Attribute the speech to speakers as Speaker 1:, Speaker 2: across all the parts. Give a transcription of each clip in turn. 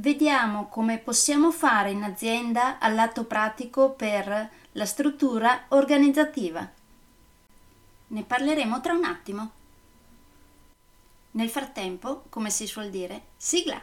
Speaker 1: Vediamo come possiamo fare in azienda all'atto pratico per la struttura organizzativa. Ne parleremo tra un attimo. Nel frattempo, come si suol dire, sigla!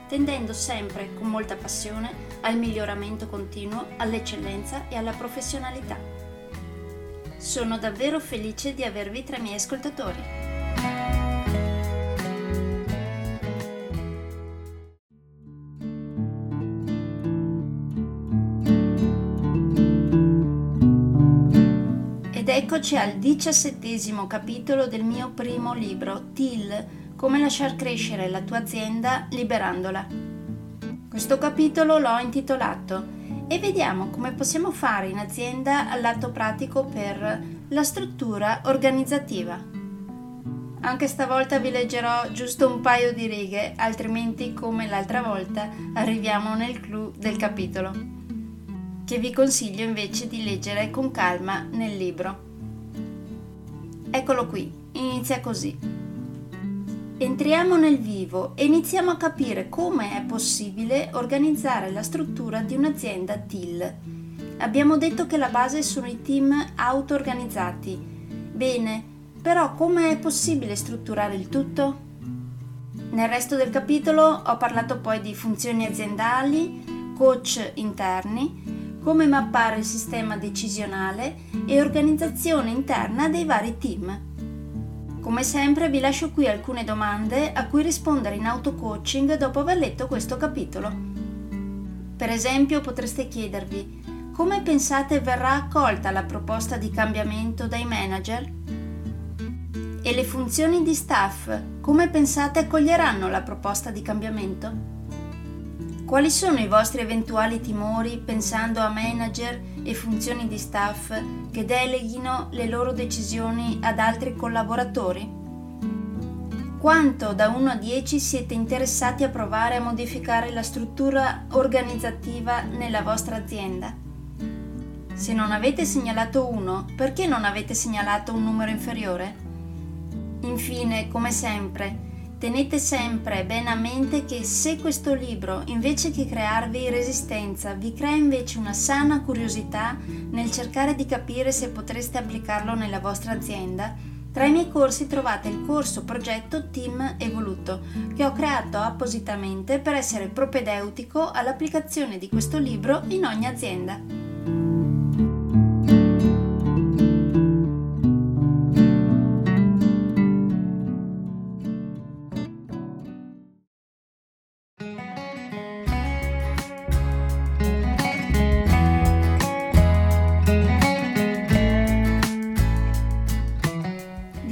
Speaker 1: tendendo sempre con molta passione al miglioramento continuo, all'eccellenza e alla professionalità. Sono davvero felice di avervi tra i miei ascoltatori. Eccoci al diciassettesimo capitolo del mio primo libro, TIL, come lasciar crescere la tua azienda liberandola. Questo capitolo l'ho intitolato e vediamo come possiamo fare in azienda all'atto pratico per la struttura organizzativa. Anche stavolta vi leggerò giusto un paio di righe, altrimenti come l'altra volta arriviamo nel clou del capitolo, che vi consiglio invece di leggere con calma nel libro. Eccolo qui, inizia così. Entriamo nel vivo e iniziamo a capire come è possibile organizzare la struttura di un'azienda TIL. Abbiamo detto che la base sono i team auto-organizzati. Bene, però come è possibile strutturare il tutto? Nel resto del capitolo ho parlato poi di funzioni aziendali, coach interni, come mappare il sistema decisionale e organizzazione interna dei vari team. Come sempre vi lascio qui alcune domande a cui rispondere in auto-coaching dopo aver letto questo capitolo. Per esempio potreste chiedervi come pensate verrà accolta la proposta di cambiamento dai manager? E le funzioni di staff, come pensate accoglieranno la proposta di cambiamento? Quali sono i vostri eventuali timori pensando a manager e funzioni di staff che deleghino le loro decisioni ad altri collaboratori? Quanto da 1 a 10 siete interessati a provare a modificare la struttura organizzativa nella vostra azienda? Se non avete segnalato 1, perché non avete segnalato un numero inferiore? Infine, come sempre, Tenete sempre bene a mente che se questo libro, invece che crearvi resistenza, vi crea invece una sana curiosità nel cercare di capire se potreste applicarlo nella vostra azienda, tra i miei corsi trovate il corso progetto Team Evoluto, che ho creato appositamente per essere propedeutico all'applicazione di questo libro in ogni azienda.